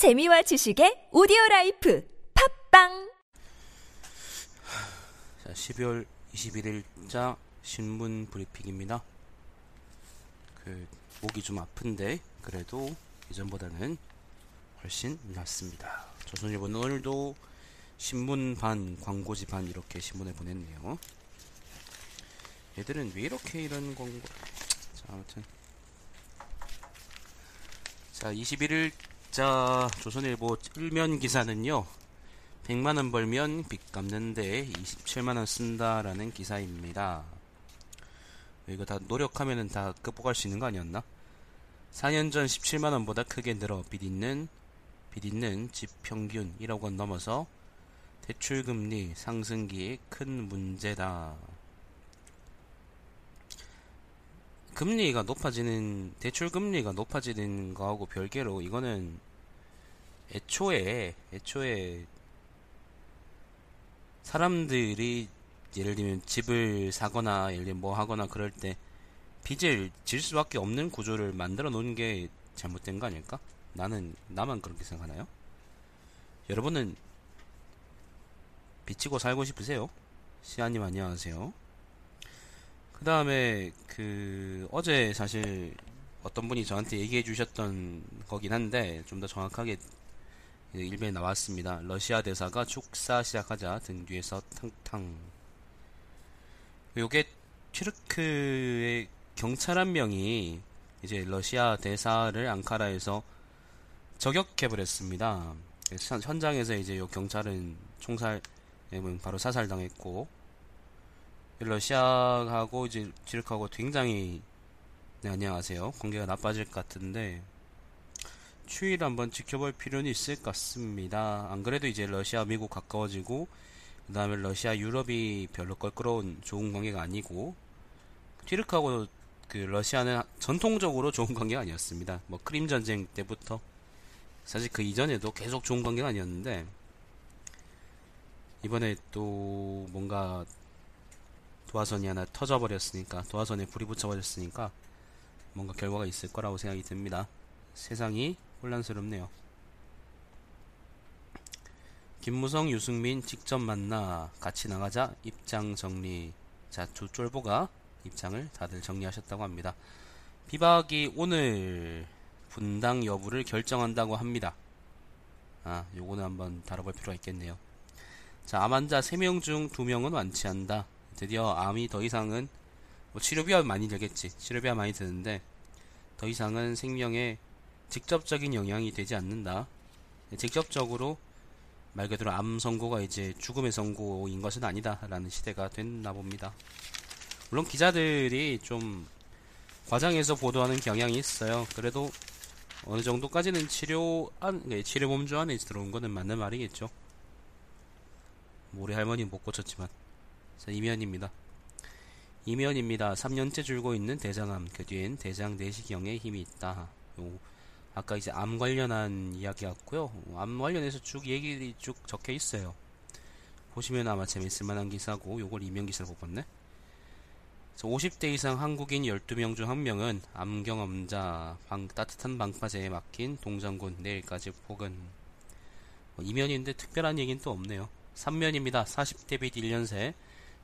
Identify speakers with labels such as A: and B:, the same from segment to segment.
A: 재미와 지식의 오디오 라이프 팝빵
B: 자, 12월 21일자 신문 브리핑입니다. 그 목이 좀 아픈데 그래도 이전보다는 훨씬 낫습니다. 조선일보는 오늘도 신문 반, 광고지 반 이렇게 신문을 보냈네요. 얘들은 왜 이렇게 이런 광고? 자, 아무튼 자, 21일 자 조선일보 일면 기사는요. 100만 원 벌면 빚 갚는데 27만 원 쓴다라는 기사입니다. 이거 다 노력하면은 다 극복할 수 있는 거 아니었나? 4년 전 17만 원보다 크게 늘어 빚 있는, 빚 있는 집 평균 1억 원 넘어서 대출 금리 상승기에 큰 문제다. 금리가 높아지는, 대출 금리가 높아지는 거하고 별개로 이거는 애초에, 애초에 사람들이 예를 들면 집을 사거나 예를 들면 뭐 하거나 그럴 때 빚을 질 수밖에 없는 구조를 만들어 놓은 게 잘못된 거 아닐까? 나는 나만 그렇게 생각하나요? 여러분은 빚지고 살고 싶으세요? 시아님 안녕하세요. 그 다음에 그 어제 사실 어떤 분이 저한테 얘기해 주셨던 거긴 한데 좀 더 정확하게 일면에 나왔습니다. 러시아 대사가 축사 시작하자 등 뒤에서 탕탕. 요게 튀르크의 경찰 한 명이 이제 러시아 대사를 앙카라에서 저격해버렸습니다. 현장에서 이제 요 경찰은 총살, 바로 사살당했고, 러시아하고 이제 튀르크하고 굉장히, 네, 안녕하세요. 관계가 나빠질 것 같은데, 추이를 한번 지켜볼 필요는 있을 것 같습니다. 안 그래도 이제 러시아, 미국 가까워지고, 그 다음에 러시아, 유럽이 별로 껄끄러운 좋은 관계가 아니고, 튀르크하고 그 러시아는 전통적으로 좋은 관계가 아니었습니다. 뭐 크림 전쟁 때부터 사실 그 이전에도 계속 좋은 관계가 아니었는데 이번에 또 뭔가 도화선이 하나 터져버렸으니까 도화선에 불이 붙여버렸으니까 뭔가 결과가 있을 거라고 생각이 듭니다. 세상이 혼란스럽네요. 김무성, 유승민 직접 만나 같이 나가자 입장 정리. 자, 조 쫄보가 입장을 다들 정리하셨다고 합니다. 비박이 오늘 분당 여부를 결정한다고 합니다. 아, 요거는 한번 다뤄볼 필요가 있겠네요. 자, 암 환자 3명 중 2명은 완치한다. 드디어 암이 더 이상은 뭐 치료비가 많이 들겠지. 치료비가 많이 드는데 더 이상은 생명에 직접적인 영향이 되지 않는다. 직접적으로 말 그대로 암 선고가 이제 죽음의 선고인 것은 아니다라는 시대가 됐나 봅니다. 물론 기자들이 좀 과장해서 보도하는 경향이 있어요. 그래도 어느 정도까지는 치료 안, 치료 범주 안에 들어온 거는 맞는 말이겠죠. 뭐 우리 할머니 못 고쳤지만. 자, 이면입니다. 이면입니다. 3년째 줄고 있는 대장암. 그 뒤엔 대장 내시경에 힘이 있다. 요, 아까 이제 암 관련한 이야기였고요. 암 관련해서 쭉 얘기들이 쭉 적혀 있어요. 보시면 아마 재밌을 만한 기사고, 요걸 이면 기사로 뽑았네. 50대 이상 한국인 12명 중 1명은 암 경험자, 방, 따뜻한 방파제에 막힌 동장군 내일까지 폭은 뭐 이면인데 특별한 얘기는 또 없네요. 3면입니다. 40대 빛 1년새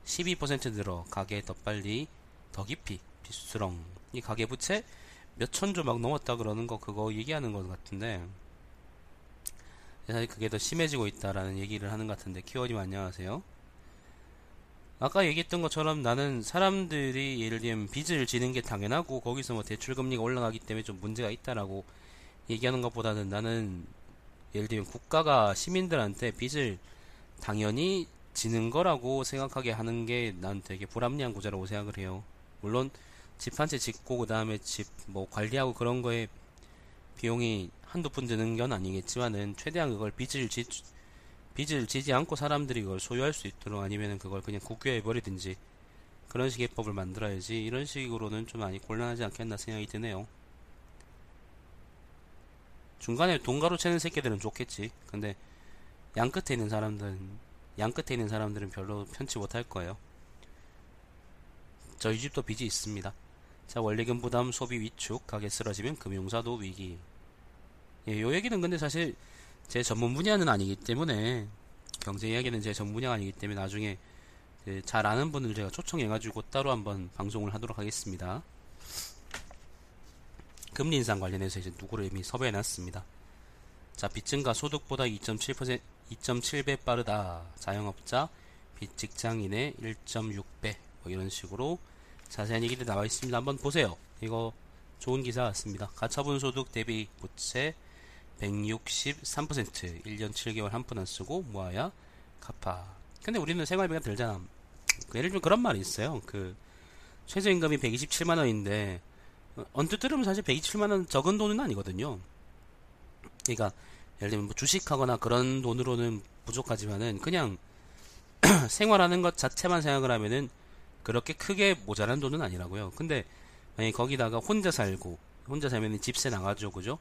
B: 12% 늘어 가계 더 빨리 더 깊이 비수스렁 이 가계 부채 몇 천조 막 넘었다 그러는 거 그거 얘기하는 것 같은데 사실 그게 더 심해지고 있다라는 얘기를 하는 것 같은데 키워님 안녕하세요. 아까 얘기했던 것처럼 나는 사람들이 예를 들면 빚을 지는 게 당연하고 거기서 뭐 대출 금리가 올라가기 때문에 좀 문제가 있다라고 얘기하는 것보다는 나는 예를 들면 국가가 시민들한테 빚을 당연히 지는 거라고 생각하게 하는 게 난 되게 불합리한 구조라고 생각을 해요. 물론 집 한 채 짓고 그 다음에 집 뭐 관리하고 그런 거에 비용이 한두 푼 드는 건 아니겠지만은 최대한 그걸 빚을 지 빚을 지지 않고 사람들이 그걸 소유할 수 있도록 아니면 그걸 그냥 국유해 버리든지 그런 식의 법을 만들어야지 이런 식으로는 좀 많이 곤란하지 않겠나 생각이 드네요. 중간에 돈가루 채는 새끼들은 좋겠지. 근데 양 끝에 있는 사람들은 양 끝에 있는 사람들은 별로 편치 못할 거예요. 저희 집도 빚이 있습니다. 자 원리금 부담 소비 위축 가게 쓰러지면 금융사도 위기 예, 요 얘기는 근데 사실 제 전문 분야는 아니기 때문에 경제 이야기는 제 전문 분야가 아니기 때문에 나중에 그잘 아는 분을 제가 초청해가지고 따로 한번 방송을 하도록 하겠습니다. 금리 인상 관련해서 이제 누구를 이미 섭외해놨습니다. 자, 빚 증가 소득보다 2.7% 2.7배 빠르다. 자영업자 빚 직장인의 1.6배 뭐 이런 식으로 자세한 얘기들 나와 있습니다. 한번 보세요. 이거 좋은 기사 같습니다. 가처분 소득 대비 부채 163% 1년 7개월 한 푼 안 쓰고 모아야 갚아. 근데 우리는 생활비가 들잖아. 그 예를 들면 그런 말이 있어요. 그 최저임금이 127만 원인데 어, 언뜻 들으면 사실 127만 원 적은 돈은 아니거든요. 그러니까 예를 들면 뭐 주식하거나 그런 돈으로는 부족하지만은 그냥 생활하는 것 자체만 생각을 하면은 그렇게 크게 모자란 돈은 아니라고요. 근데 만약에 거기다가 혼자 살고 혼자 살면은 집세 나가죠, 그죠?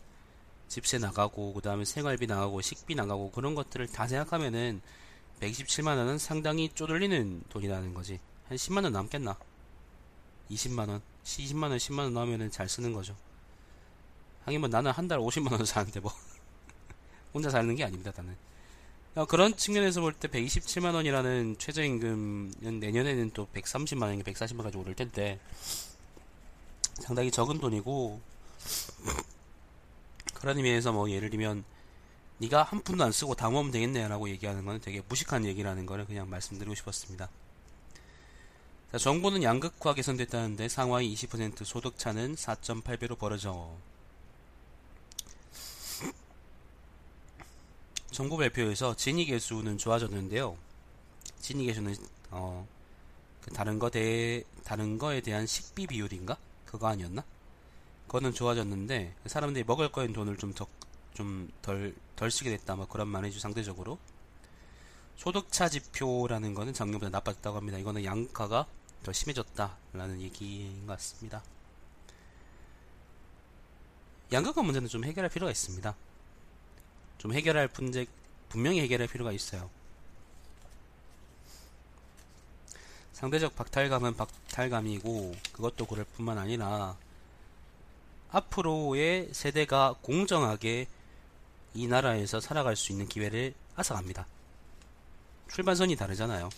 B: 집세 나가고 그 다음에 생활비 나가고 식비 나가고 그런 것들을 다 생각하면은 127만 원은 상당히 쪼들리는 돈이라는 거지. 한 10만 원 남겠나? 20만 원, 20만 원, 10만 원 나오면은 잘 쓰는 거죠. 하긴 뭐 나는 한 달 50만 원 사는데 뭐 혼자 사는 게 아닙니다, 나는. 어, 그런 측면에서 볼 때 127만 원이라는 최저임금은 내년에는 또 130만 원인가 140만 원까지 오를 텐데 상당히 적은 돈이고 그런 의미에서 뭐 예를 들면 네가 한 푼도 안 쓰고 다 모으면 되겠네라고 얘기하는 건 되게 무식한 얘기라는 거를 그냥 말씀드리고 싶었습니다. 자, 정부는 양극화 개선됐다는데 상하이 20% 소득차는 4.8배로 벌어져. 정부 발표에서 진위 개수는 좋아졌는데요. 진위 개수는 어, 그 다른 거 대, 다른 거에 대한 식비 비율인가? 그거 아니었나? 그거는 좋아졌는데 그 사람들이 먹을 거인 돈을 좀 더, 좀 덜, 덜 쓰게 됐다. 뭐 그런 말이죠, 상대적으로. 소득차 지표라는 거는 작년보다 나빠졌다고 합니다. 이거는 양가가 더 심해졌다라는 얘기인 것 같습니다. 양극화 문제는 좀 해결할 필요가 있습니다. 좀 해결할 문제, 분명히 해결할 필요가 있어요. 상대적 박탈감은 박탈감이고 그것도 그럴 뿐만 아니라 앞으로의 세대가 공정하게 이 나라에서 살아갈 수 있는 기회를 앗아갑니다. 출발선이 다르잖아요.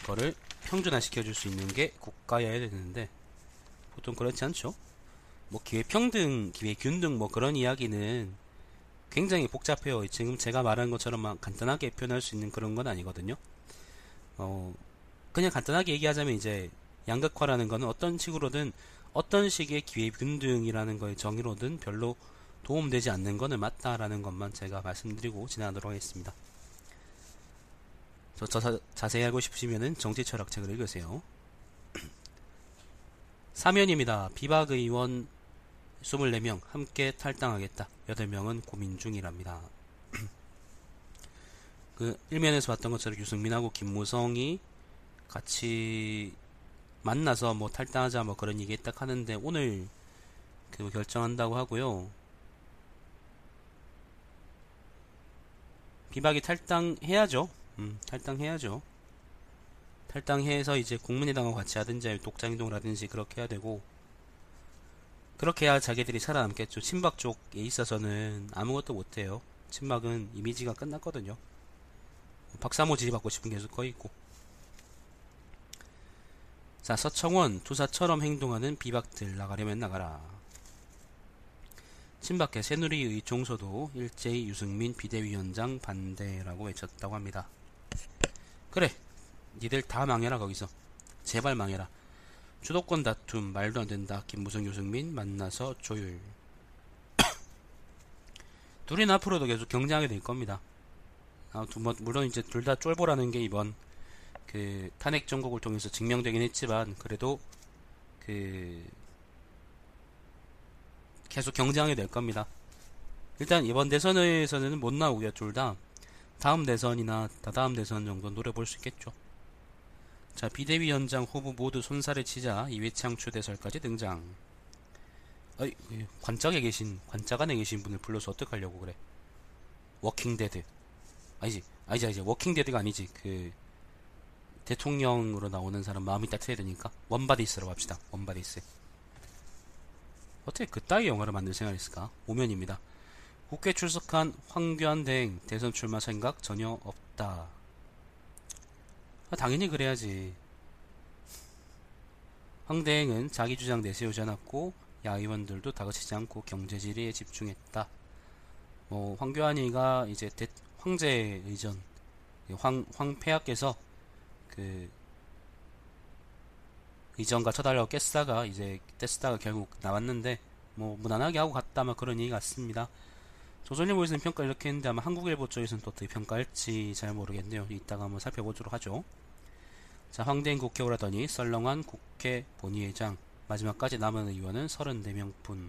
B: 그거를 평준화 시켜줄 수 있는 게 국가여야 되는데 보통 그렇지 않죠. 뭐 기회 평등, 기회 균등 뭐 그런 이야기는 굉장히 복잡해요. 지금 제가 말한 것처럼 간단하게 표현할 수 있는 그런 건 아니거든요. 어, 그냥 간단하게 얘기하자면 이제 양극화라는 거는 어떤 식으로든 어떤 식의 기회 균등이라는 거의 정의로든 별로 도움되지 않는 거는 맞다라는 것만 제가 말씀드리고 지나가도록 하겠습니다. 저, 저 자세히 알고 싶으시면 정치 철학 책을 읽으세요. 사면입니다. 비박 의원 24명 함께 탈당하겠다. 8명은 고민 중이랍니다. 그 일면에서 봤던 것처럼 유승민하고 김무성이 같이 만나서 뭐 탈당하자 뭐 그런 얘기 딱 하는데 오늘 그 결정한다고 하고요. 비박이 탈당해야죠. 음, 탈당해야죠. 탈당해서 이제 국민의당과 같이 하든지 독자행동을 하든지 그렇게 해야 되고 그렇게 해야 자기들이 살아남겠죠. 친박 쪽에 있어서는 아무것도 못해요. 친박은 이미지가 끝났거든요. 박사모 지지받고 싶은 게 계속 거 있고. 자, 서청원, 투사처럼 행동하는 비박들 나가려면 나가라. 친박계 새누리의 종소도 일제히 유승민 비대위원장 반대라고 외쳤다고 합니다. 그래, 니들 다 망해라 거기서. 제발 망해라. 주도권 다툼 말도 안 된다. 김무성 유승민 만나서 조율. 둘이는 앞으로도 계속 경쟁하게 될 겁니다. 아, 뭐, 물론 이제 둘 다 쫄보라는 게 이번 그 탄핵 정국을 통해서 증명되긴 했지만 그래도 그 계속 경쟁하게 될 겁니다. 일단 이번 대선에서는 못 나오고요, 둘 다. 다음 대선이나 다다음 대선 정도 노려볼 수 있겠죠. 자, 비대위원장 후보 모두 손사래를 치자 이회창 추대설까지 등장. 어이, 관짝에 계신, 관짝 안에 계신 분을 불러서 어떡하려고 그래. 워킹데드. 아니지, 아니지, 아니지. 워킹데드가 아니지. 그, 대통령으로 나오는 사람 마음이 따뜻해야 되니까. 웜바디스라고 합시다. 웜바디스. 어떻게 그따위 영화를 만들 생각이 있을까? 5면입니다. 국회 출석한 황교안 대행 대선 출마 생각 전혀 없다. 아, 당연히 그래야지. 황 대행은 자기 주장 내세우지 않았고 야의원들도 다그치지 않고 경제 질의에 집중했다. 뭐 황교안이가 이제 대, 황제 의전 황 황폐하께서 그 의전과 쳐달라고 깼다가 이제 뗐다가 결국 나왔는데 뭐 무난하게 하고 갔다 막 그런 얘기 같습니다. 조선일보 에서는 평가 이렇게 했는데 아마 한국일보 쪽에서는 또 어떻게 평가할지 잘 모르겠네요. 이따가 한번 살펴보도록 하죠. 자, 황대행 국회 오라더니 썰렁한 국회 본의회장 마지막까지 남은 의원은 34명뿐.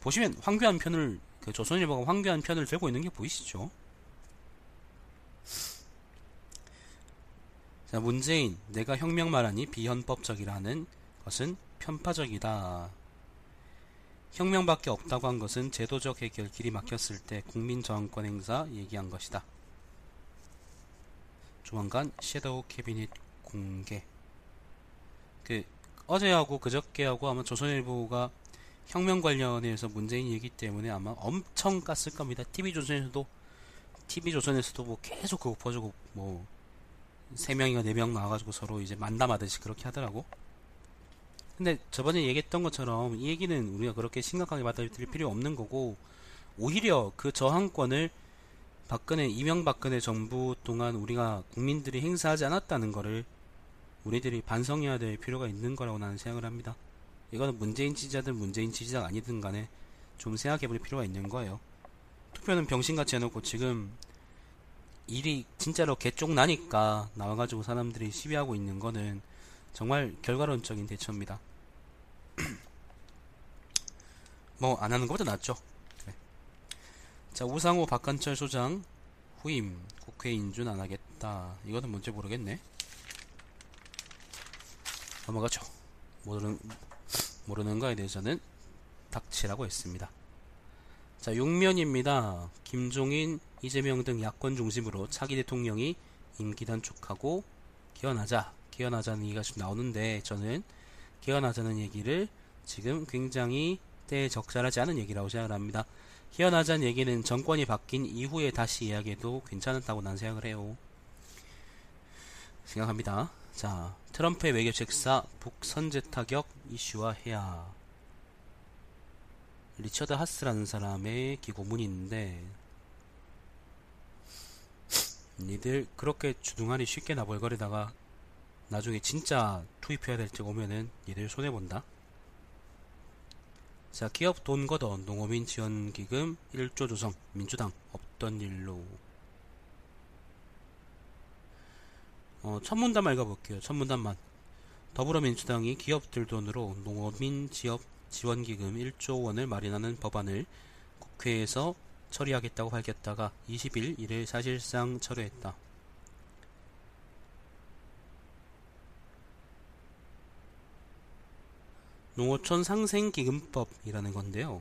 B: 보시면 황교안 편을 그 조선일보가 황교안 편을 들고 있는 게 보이시죠? 자, 문재인 내가 혁명 말하니 비헌법적이라는 것은 편파적이다. 혁명밖에 없다고 한 것은 제도적 해결 길이 막혔을 때 국민 저항권 행사 얘기한 것이다. 조만간 섀도우 캐비닛 공개. 그 어제하고 그저께하고 아마 조선일보가 혁명 관련해서 문재인 얘기 때문에 아마 엄청 깠을 겁니다. TV조선에서도 TV조선에서도 뭐 계속 그거 퍼주고 뭐 3명이가 4명 나와가지고 서로 이제 만담하듯이 그렇게 하더라고. 근데 저번에 얘기했던 것처럼 이 얘기는 우리가 그렇게 심각하게 받아들일 필요 없는 거고 오히려 그 저항권을 박근혜 이명박근혜 정부 동안 우리가 국민들이 행사하지 않았다는 거를 우리들이 반성해야 될 필요가 있는 거라고 나는 생각을 합니다. 이거는 문재인 지지자든 문재인 지지자가 아니든 간에 좀 생각해 볼 필요가 있는 거예요. 투표는 병신같이 해놓고 지금 일이 진짜로 개쪽 나니까 나와가지고 사람들이 시위하고 있는 거는 정말 결과론적인 대처입니다. 뭐 안 하는 것보다 낫죠. 그래. 자 우상호 박한철 소장 후임 국회 인준 안 하겠다. 이거는 뭔지 모르겠네. 넘어가죠. 모르는 모르는 거에 대해서는 닥치라고 했습니다. 자 6면입니다. 김종인, 이재명 등 야권 중심으로 차기 대통령이 임기 단축하고 기원하자 개헌하자는 얘기가 좀 나오는데 저는 개헌하자는 얘기를 지금 굉장히 때에 적절하지 않은 얘기라고 생각을 합니다. 개헌하자는 얘기는 정권이 바뀐 이후에 다시 이야기해도 괜찮다고 난 생각을 해요. 생각합니다. 자, 트럼프의 외교 책사 북선제 타격 이슈와 해야. 리처드 하스라는 사람의 기고문인데 니들 그렇게 주둥아리 쉽게 나벌거리다가 나중에 진짜 투입해야 될때 오면은 얘들 손해본다. 자, 기업 돈 걷어 농어민 지원기금 1조 조성 민주당 없던 일로 어, 첫 문단 읽어볼게요. 첫 문단만. 더불어민주당이 기업들 돈으로 농어민 지역 지원기금 1조 원을 마련하는 법안을 국회에서 처리하겠다고 밝혔다가 20일 이를 사실상 철회했다. 농어촌 상생기금법이라는 건데요.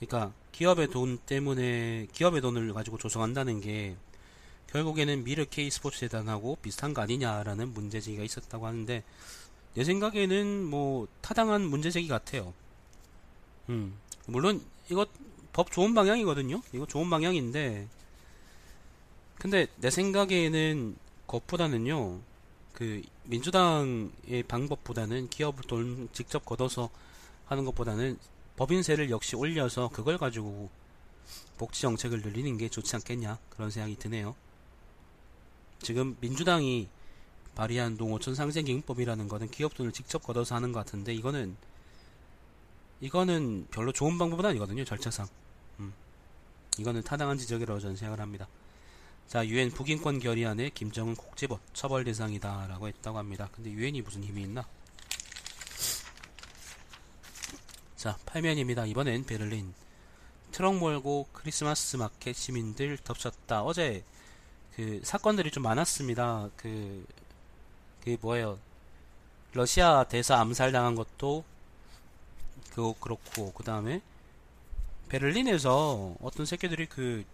B: 그러니까 기업의 돈 때문에 기업의 돈을 가지고 조성한다는 게 결국에는 미르 K 스포츠 재단하고 비슷한 거 아니냐라는 문제 제기가 있었다고 하는데 내 생각에는 뭐 타당한 문제 제기 같아요. 음 물론 이거 법 좋은 방향이거든요. 이거 좋은 방향인데 근데 내 생각에는 그것보다는요 그 민주당의 방법보다는 기업을 돈 직접 걷어서 하는 것보다는 법인세를 역시 올려서 그걸 가지고 복지 정책을 늘리는 게 좋지 않겠냐 그런 생각이 드네요. 지금 민주당이 발의한 농어촌 상생기금법이라는 거는 기업 돈을 직접 걷어서 하는 것 같은데 이거는 이거는 별로 좋은 방법은 아니거든요 절차상. 음. 이거는 타당한 지적이라고 저는 생각을 합니다. 자, 유엔 북인권 결의안에 김정은 콕 집어 처벌 대상이다라고 했다고 합니다. 근데 유엔이 무슨 힘이 있나? 자, 8면입니다. 이번엔 베를린. 트럭 몰고 크리스마스 마켓 시민들 덮쳤다. 어제 그 사건들이 좀 많았습니다. 그, 그 뭐예요. 러시아 대사 암살 당한 것도 그거 그렇고, 그 다음에 베를린에서 어떤 새끼들이 그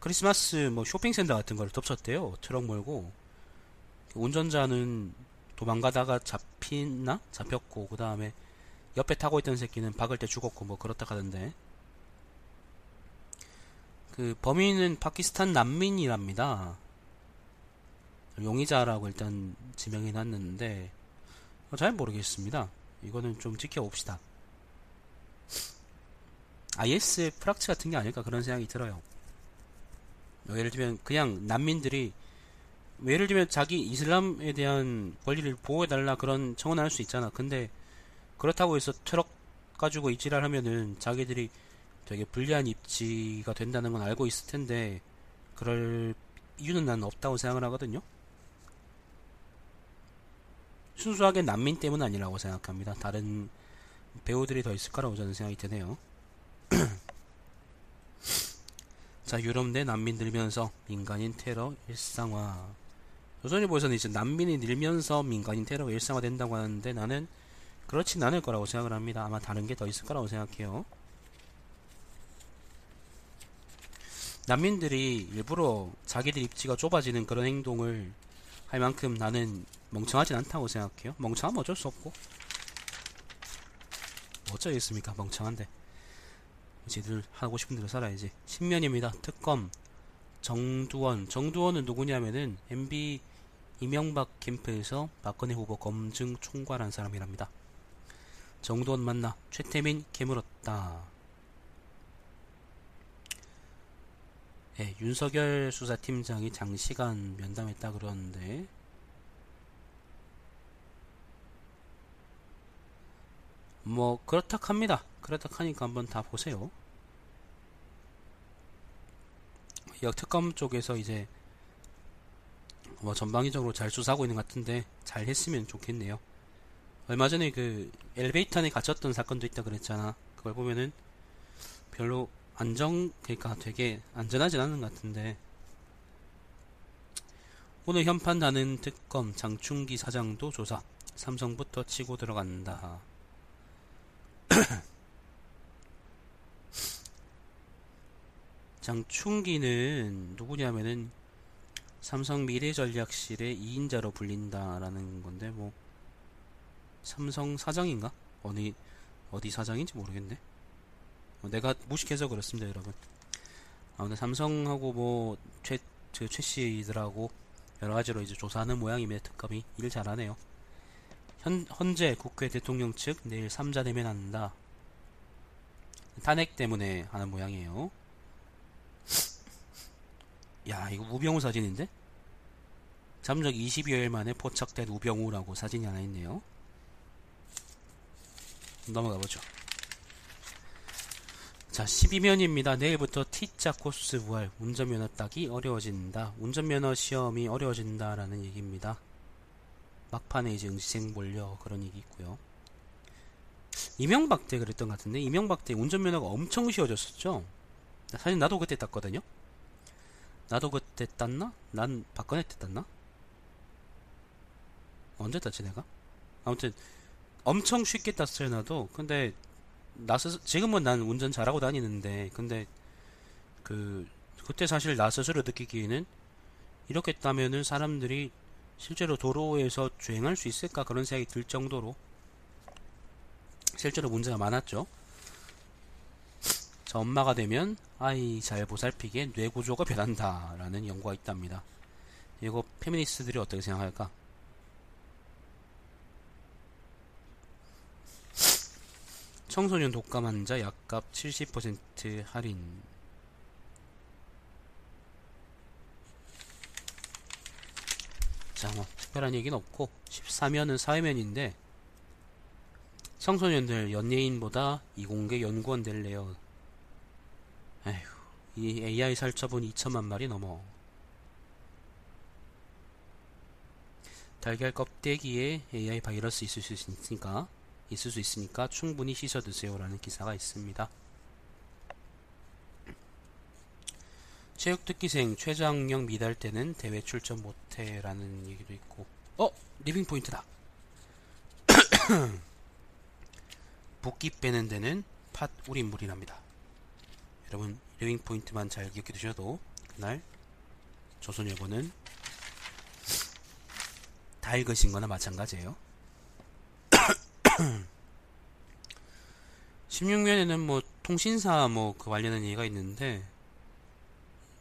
B: 크리스마스 뭐 쇼핑센터 같은 걸 덮쳤대요. 트럭 몰고. 운전자는 도망가다가 잡히나? 잡혔고, 그 다음에 옆에 타고 있던 새끼는 박을 때 죽었고 뭐 그렇다 하던데 그 범인은 파키스탄 난민이랍니다. 용의자라고 일단 지명해 놨는데 어, 잘 모르겠습니다. 이거는 좀 지켜봅시다. IS 프락치 같은 게 아닐까 그런 생각이 들어요. 뭐 예를 들면 그냥 난민들이 뭐 예를 들면 자기 이슬람에 대한 권리를 보호해달라 그런 청원을 할 수 있잖아. 근데 그렇다고 해서 트럭 가지고 입지를 하면은 자기들이 되게 불리한 입지가 된다는 건 알고 있을 텐데 그럴 이유는 나는 없다고 생각을 하거든요. 순수하게 난민 때문 아니라고 생각합니다. 다른 배우들이 더 있을 거라고 저는 생각이 드네요. 자, 유럽 내 난민 늘면서 민간인 테러 일상화. 조선일보에서는 이제 난민이 늘면서 민간인 테러가 일상화된다고 하는데 나는 그렇진 않을 거라고 생각을 합니다. 아마 다른 게 더 있을 거라고 생각해요. 난민들이 일부러 자기들 입지가 좁아지는 그런 행동을 할 만큼 나는 멍청하진 않다고 생각해요. 멍청하면 어쩔 수 없고. 뭐 어쩌겠습니까? 멍청한데. 지들 하고 싶은 대로 살아야지. 신면입니다. 특검. 정두원. 정두원은 누구냐면은 MB 이명박 캠프에서 박근혜 후보 검증 총괄한 사람이랍니다. 정두원 만나 최태민 개물었다. 예, 윤석열 수사팀장이 장시간 면담했다 그러는데 뭐 그렇다 합니다. 그렇다 하니까 한번 다 보세요. 역특검 쪽에서 이제 뭐 전방위적으로 잘 수사하고 있는 것 같은데 잘 했으면 좋겠네요. 얼마 전에 그 엘리베이터 안에 갇혔던 사건도 있다 그랬잖아. 그걸 보면은 별로 안정 그러니까 되게 안전하진 않은 것 같은데 오늘 현판 나는 특검 장충기 사장도 조사 삼성부터 치고 들어간다. 장충기는 누구냐면은 삼성 미래전략실의 2인자로 불린다라는 건데 뭐 삼성 사장인가? 어디 어디 사장인지 모르겠네. 뭐 내가 무식해서 그렇습니다, 여러분. 아, 근데 삼성하고 뭐 최, 최 씨들하고 여러 가지로 이제 조사하는 모양이며 특검이 일 잘하네요. 현, 현재 국회 대통령 측 내일 3자 대면한다. 탄핵 때문에 하는 모양이에요. 야, 이거 우병우 사진인데? 잠적 20여일 만에 포착된 우병우라고 사진이 하나 있네요. 넘어가 보죠. 자, 12면입니다. 내일부터 T자 코스 부활, 운전면허 따기 어려워진다. 운전면허 시험이 어려워진다라는 얘기입니다. 막판에 이제 응시생 몰려 그런 얘기 있고요. 이명박 때 그랬던 것 같은데 이명박 때 운전면허가 엄청 쉬워졌었죠. 사실 나도 그때 땄거든요. 나도 그때 땄나? 난 박근혜 때 땄나? 언제 땄지 내가? 아무튼 엄청 쉽게 땄어요 나도. 근데 나 스스, 지금은 난 운전 잘하고 다니는데 근데 그 그때 사실 나 스스로 느끼기에는 이렇게 따면은 사람들이 실제로 도로에서 주행할 수 있을까 그런 생각이 들 정도로 실제로 문제가 많았죠. 자, 엄마가 되면 아이 잘 보살피게 뇌구조가 변한다라는 연구가 있답니다. 이거 페미니스트들이 어떻게 생각할까? 청소년 독감 환자 약값 70% 할인 자, 뭐 특별한 얘기는 없고 14면은 사회면인데 청소년들 연예인보다 이공계 연구원 될래요. 에휴, 이 AI 살처분 2천만 마리 넘어. 달걀 껍데기에 AI 바이러스 있을 수 있으니까 있을 수 있으니까 충분히 씻어 드세요라는 기사가 있습니다. 체육 특기생 최저학력 미달 때는 대회 출전 못해라는 얘기도 있고 어 리빙 포인트다. 붓기 빼는 데는 팥 우린물이랍니다. 여러분 리빙 포인트만 잘 기억해 두셔도 그날 조선일보는 다 읽으신 거나 마찬가지예요. 16면에는 뭐 통신사 뭐 그 관련한 얘기가 있는데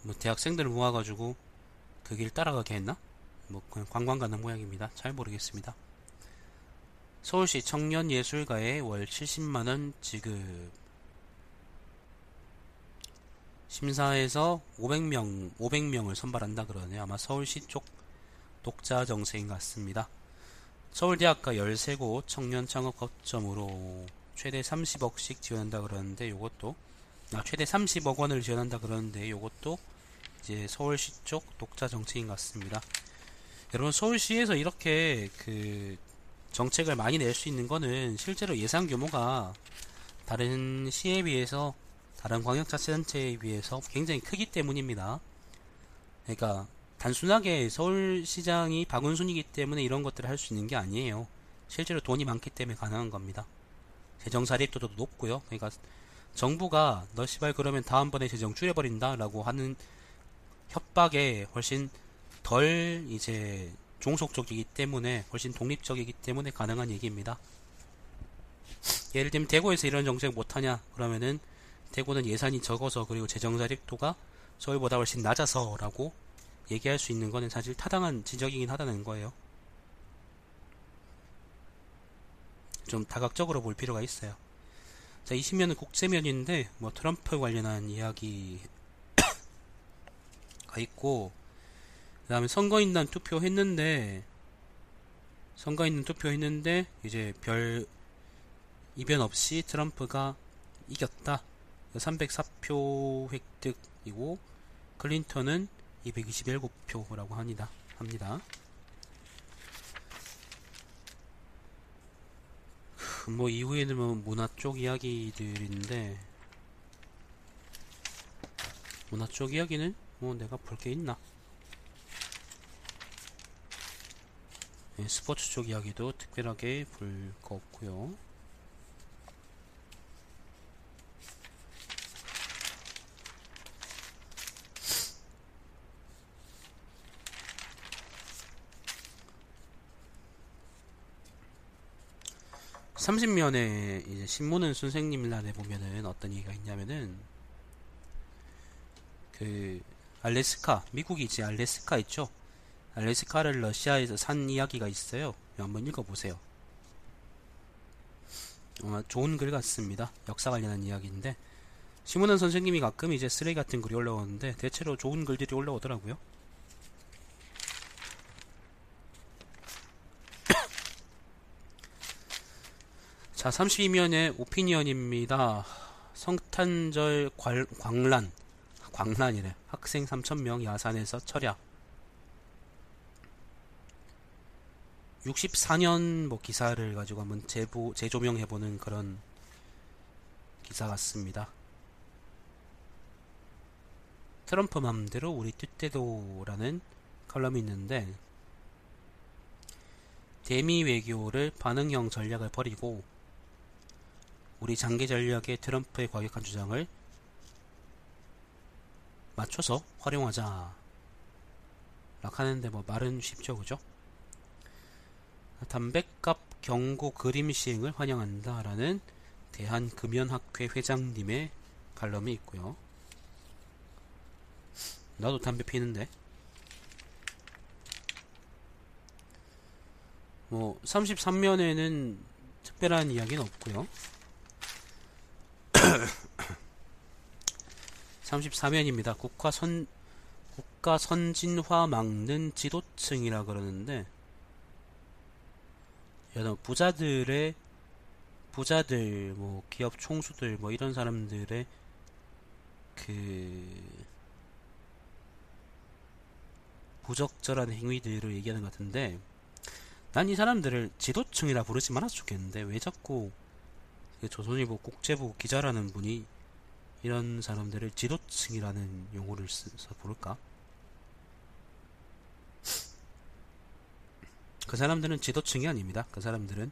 B: 뭐 대학생들을 모아가지고 그 길 따라가게 했나? 뭐 그냥 관광 가는 모양입니다. 잘 모르겠습니다. 서울시 청년예술가에 월 70만원 지급 심사에서 500명, 500명을 선발한다 그러네요. 아마 서울시 쪽 독자 정책인 것 같습니다. 서울대학가 13곳 청년 창업 거점으로 최대 30억씩 지원한다 그러는데 요것도 아, 최대 30억 원을 지원한다 그러는데 요것도 이제 서울시 쪽 독자 정책인 것 같습니다. 여러분 서울시에서 이렇게 그 정책을 많이 낼 수 있는 거는 실제로 예산 규모가 다른 시에 비해서 다른 광역자치단체에 비해서 굉장히 크기 때문입니다. 그러니까 단순하게 서울시장이 박은순이기 때문에 이런 것들을 할 수 있는 게 아니에요. 실제로 돈이 많기 때문에 가능한 겁니다. 재정 사립도도 높고요. 그러니까 정부가 너 씨발 그러면 다음번에 재정 줄여버린다 라고 하는 협박에 훨씬 덜 이제 종속적이기 때문에 훨씬 독립적이기 때문에 가능한 얘기입니다. 예를 들면 대구에서 이런 정책 못하냐 그러면은 대구는 예산이 적어서 그리고 재정 자립도가 서울보다 훨씬 낮아서라고 얘기할 수 있는 거는 사실 타당한 지적이긴 하다는 거예요. 좀 다각적으로 볼 필요가 있어요. 자, 20면은 국제면인데 뭐 트럼프 관련한 이야기가 있고 그 다음에 선거인단 투표했는데 선거인단 투표했는데 이제 별 이변 없이 트럼프가 이겼다. 304표 획득이고 클린턴은 227표라고 합니다. 합니다. 뭐 이후에는 뭐 문화 쪽 이야기들인데 문화 쪽 이야기는 뭐 내가 볼 게 있나? 네, 스포츠 쪽 이야기도 특별하게 볼 거 없고요. 30면에 이제 신문은 선생님 날에 보면은 어떤 얘기가 있냐면은 그 알래스카 미국이 이제 알래스카 있죠? 알래스카를 러시아에서 산 이야기가 있어요. 한번 읽어보세요. 어, 좋은 글 같습니다. 역사 관련한 이야기인데. 신문은 선생님이 가끔 이제 쓰레기 같은 글이 올라오는데 대체로 좋은 글들이 올라오더라고요 자, 32면의 오피니언입니다. 성탄절 관, 광란, 광란이래. 학생 3,000명 야산에서 철야. 64년 뭐 기사를 가지고 한번 재보, 재조명해보는 그런 기사 같습니다. 트럼프 맘대로 우리 뜻대로라는 칼럼이 있는데 대미 외교를 반응형 전략을 버리고 우리 장기 전략에 트럼프의 과격한 주장을 맞춰서 활용하자. 락 하는데 뭐 말은 쉽죠, 그죠? 담배값 경고 그림 시행을 환영한다 라는 대한금연학회 회장님의 칼럼이 있고요. 나도 담배 피는데. 뭐 33면에는 특별한 이야기는 없고요. 34면입니다. 국가 선 국가 선진화 막는 지도층이라 그러는데 여러 부자들의 부자들 뭐 기업 총수들 뭐 이런 사람들의 그 부적절한 행위들을 얘기하는 것 같은데 난 이 사람들을 지도층이라 부르지 말았으면 좋겠는데 왜 자꾸 조선일보 국제부 기자라는 분이 이런 사람들을 지도층이라는 용어를 써서 부를까? 그 사람들은 지도층이 아닙니다. 그 사람들은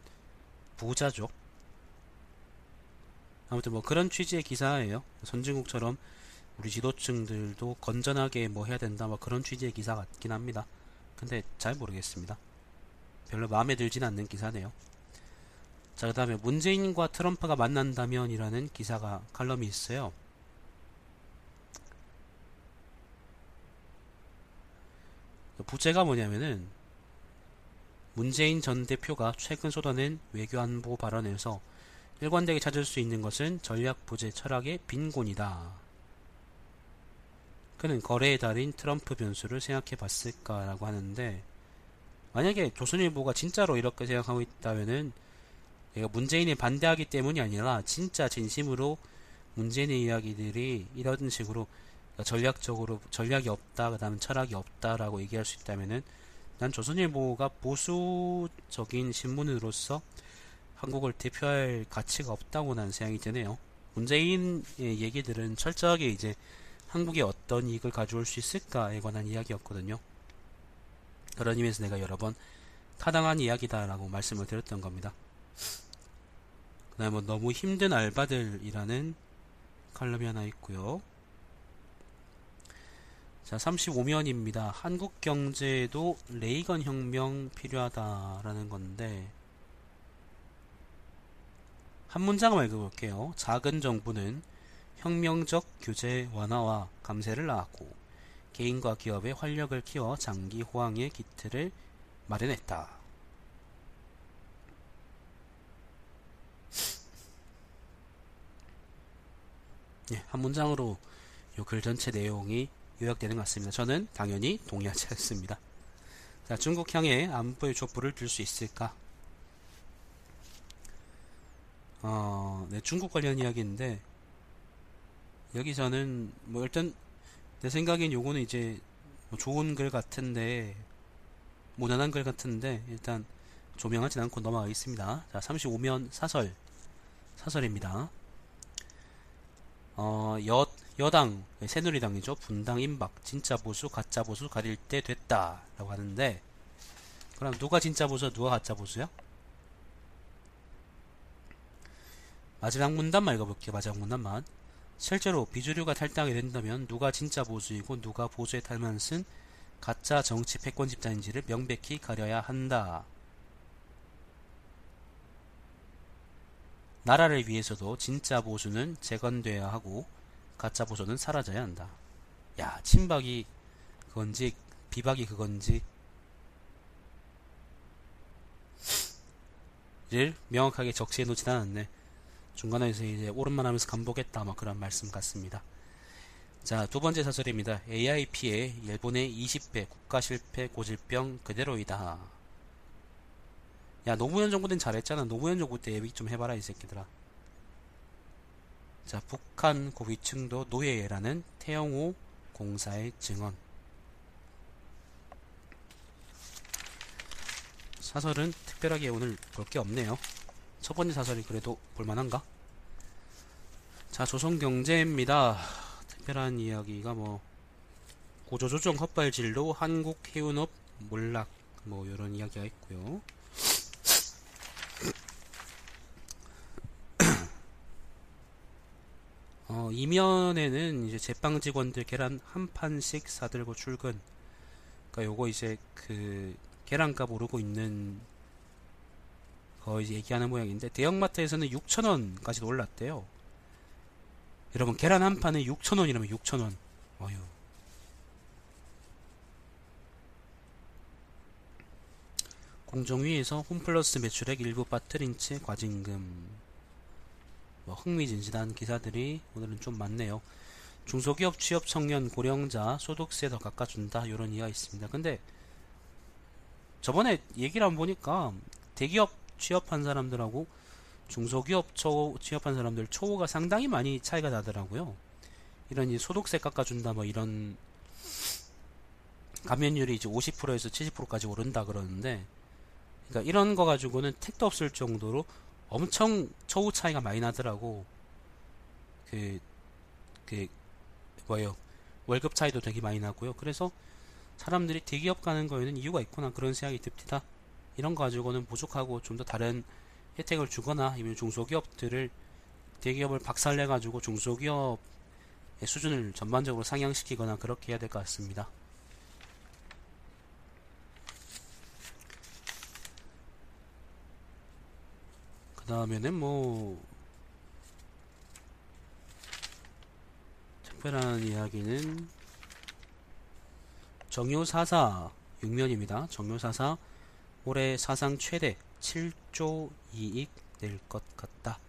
B: 부자죠. 아무튼 뭐 그런 취지의 기사예요. 선진국처럼 우리 지도층들도 건전하게 뭐 해야 된다 뭐 그런 취지의 기사 같긴 합니다. 근데 잘 모르겠습니다. 별로 마음에 들진 않는 기사네요. 자, 그 다음에 문재인과 트럼프가 만난다면 이라는 기사가 칼럼이 있어요. 부제가 뭐냐면은 문재인 전 대표가 최근 쏟아낸 외교안보 발언에서 일관되게 찾을 수 있는 것은 전략 부재 철학의 빈곤이다. 그는 거래의 달인 트럼프 변수를 생각해 봤을까라고 하는데 만약에 조선일보가 진짜로 이렇게 생각하고 있다면은 얘가 문재인에 반대하기 때문이 아니라 진짜 진심으로 문재인의 이야기들이 이런 식으로 전략적으로 전략이 없다 그다음 철학이 없다라고 얘기할 수 있다면은 난 조선일보가 보수적인 신문으로서 한국을 대표할 가치가 없다고 난 생각이 드네요. 문재인의 얘기들은 철저하게 이제 한국에 어떤 이익을 가져올 수 있을까에 관한 이야기였거든요. 그런 의미에서 내가 여러 번 타당한 이야기다라고 말씀을 드렸던 겁니다. 그 다음에 뭐 너무 힘든 알바들이라는 칼럼이 하나 있고요. 자, 35면입니다. 한국 경제도 레이건 혁명 필요하다라는 건데 한 문장을 읽어볼게요. 작은 정부는 혁명적 규제 완화와 감세를 낳았고 개인과 기업의 활력을 키워 장기 호황의 기틀을 마련했다. 예, 한 문장으로 이 글 전체 내용이 요약되는 것 같습니다. 저는 당연히 동의하지 않습니다. 자, 중국 향해 안보의 촛불을 들 수 있을까? 어, 네, 중국 관련 이야기인데 여기서는 뭐 일단 내 생각엔 요거는 이제 뭐 좋은 글 같은데 무난한 글 같은데 일단 조명하진 않고 넘어가겠습니다. 자, 35면 사설 사설입니다. 어, 여, 여당, 새누리당이죠. 분당 임박, 진짜 보수, 가짜 보수 가릴 때 됐다. 라고 하는데, 그럼 누가 진짜 보수, 누가 가짜 보수야? 마지막 문단만 읽어볼게요. 마지막 문단만. 실제로 비주류가 탈당하게 된다면 누가 진짜 보수이고 누가 보수의 탈만 쓴 가짜 정치 패권 집단인지를 명백히 가려야 한다. 나라를 위해서도 진짜 보수는 재건돼야 하고 가짜 보수는 사라져야 한다. 야, 친박이 그건지 비박이 그건지 를 명확하게 적시해 놓진 않았네. 중간에서 이제 오른만 하면서 간보겠다 막 그런 말씀 같습니다. 자, 두 번째 사설입니다. AIP의 일본의 20배 국가 실패 고질병 그대로이다. 야, 노무현 정부 때는 잘했잖아. 노무현 정부 때 예비 좀 해봐라, 이 새끼들아. 자, 북한 고위층도 노예라는 태영호 공사의 증언. 사설은 특별하게 오늘 볼 게 없네요. 첫 번째 사설이 그래도 볼만한가? 자, 조선경제입니다. 특별한 이야기가 뭐, 고조조정 헛발질로 한국 해운업 몰락, 뭐, 이런 이야기가 있고요. 어, 이면에는 이제 제빵 직원들 계란 한 판씩 사들고 출근. 그러니까 요거 이제 그 계란값 오르고 있는 거 이제 얘기하는 모양인데 대형마트에서는 6,000원까지도 올랐대요. 여러분 계란 한 판에 6,000원이라면 6,000원. 어휴. 공정위에서 홈플러스 매출액 일부 빠뜨린 채 과징금. 뭐 흥미진진한 기사들이 오늘은 좀 많네요. 중소기업 취업 청년 고령자 소득세 더 깎아준다 이런 이야기가 있습니다. 근데 저번에 얘기를 한번 보니까 대기업 취업한 사람들하고 중소기업 초, 취업한 사람들 초가 상당히 많이 차이가 나더라고요. 이런 이 소득세 깎아준다 뭐 이런 감면율이 이제 50%에서 70%까지 오른다 그러는데 그러니까 이런 거 가지고는 택도 없을 정도로 엄청 처우 차이가 많이 나더라고. 그, 그, 뭐예요. 월급 차이도 되게 많이 나고요. 그래서 사람들이 대기업 가는 거에는 이유가 있구나. 그런 생각이 듭니다. 이런 거 가지고는 부족하고 좀 더 다른 혜택을 주거나 아니면 중소기업들을 대기업을 박살내 가지고 중소기업의 수준을 전반적으로 상향시키거나 그렇게 해야 될 것 같습니다. 그 다음에는 뭐 특별한 이야기는 정유사사 6면입니다. 정유사사 올해 사상 최대 7조 이익 낼 것 같다.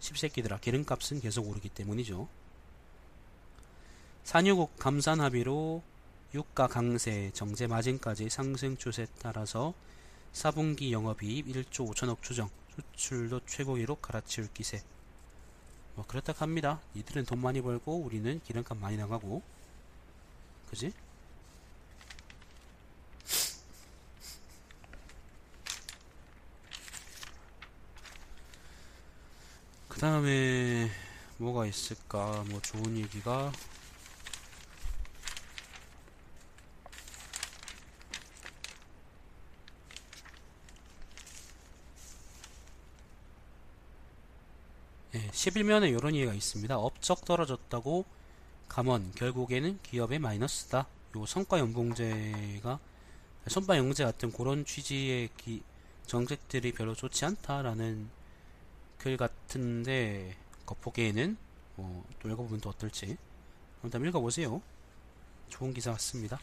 B: 십새끼들아 기름값은 계속 오르기 때문이죠. 산유국 감산 합의로 유가 강세 정제 마진까지 상승 추세에 따라서 4분기 영업이익 1조 5천억 추정 수출도 최고 기록 갈아치울 기세. 뭐 그렇다 합니다. 니들은 돈 많이 벌고 우리는 기름값 많이 나가고. 그지? 그 다음에 뭐가 있을까? 뭐 좋은 얘기가 예, 11면에 이런 얘기가 있습니다. 업적 떨어졌다고 감원 결국에는 기업의 마이너스다. 요 성과 연봉제가 영제 같은 그런 취지의 기, 정책들이 별로 좋지 않다라는 글 같은데 겉보기에는 뭐, 또 읽어보면 또 어떨지 한번 읽어보세요. 좋은 기사 같습니다.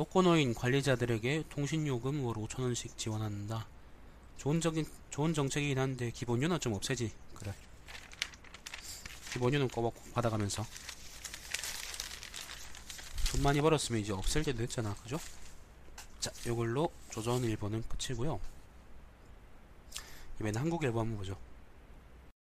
B: 독거노인 관리자들에게 통신요금 월 5천원씩 지원한다. 좋은, 적인, 좋은 정책이긴 한데 기본료는 좀 없애지. 그래. 기본료는 꼬박 받아가면서. 돈 많이 벌었으면 이제 없앨 때도 됐잖아. 그죠? 자, 요걸로 조선일보는 끝이고요. 이번엔 한국일보 한번 보죠.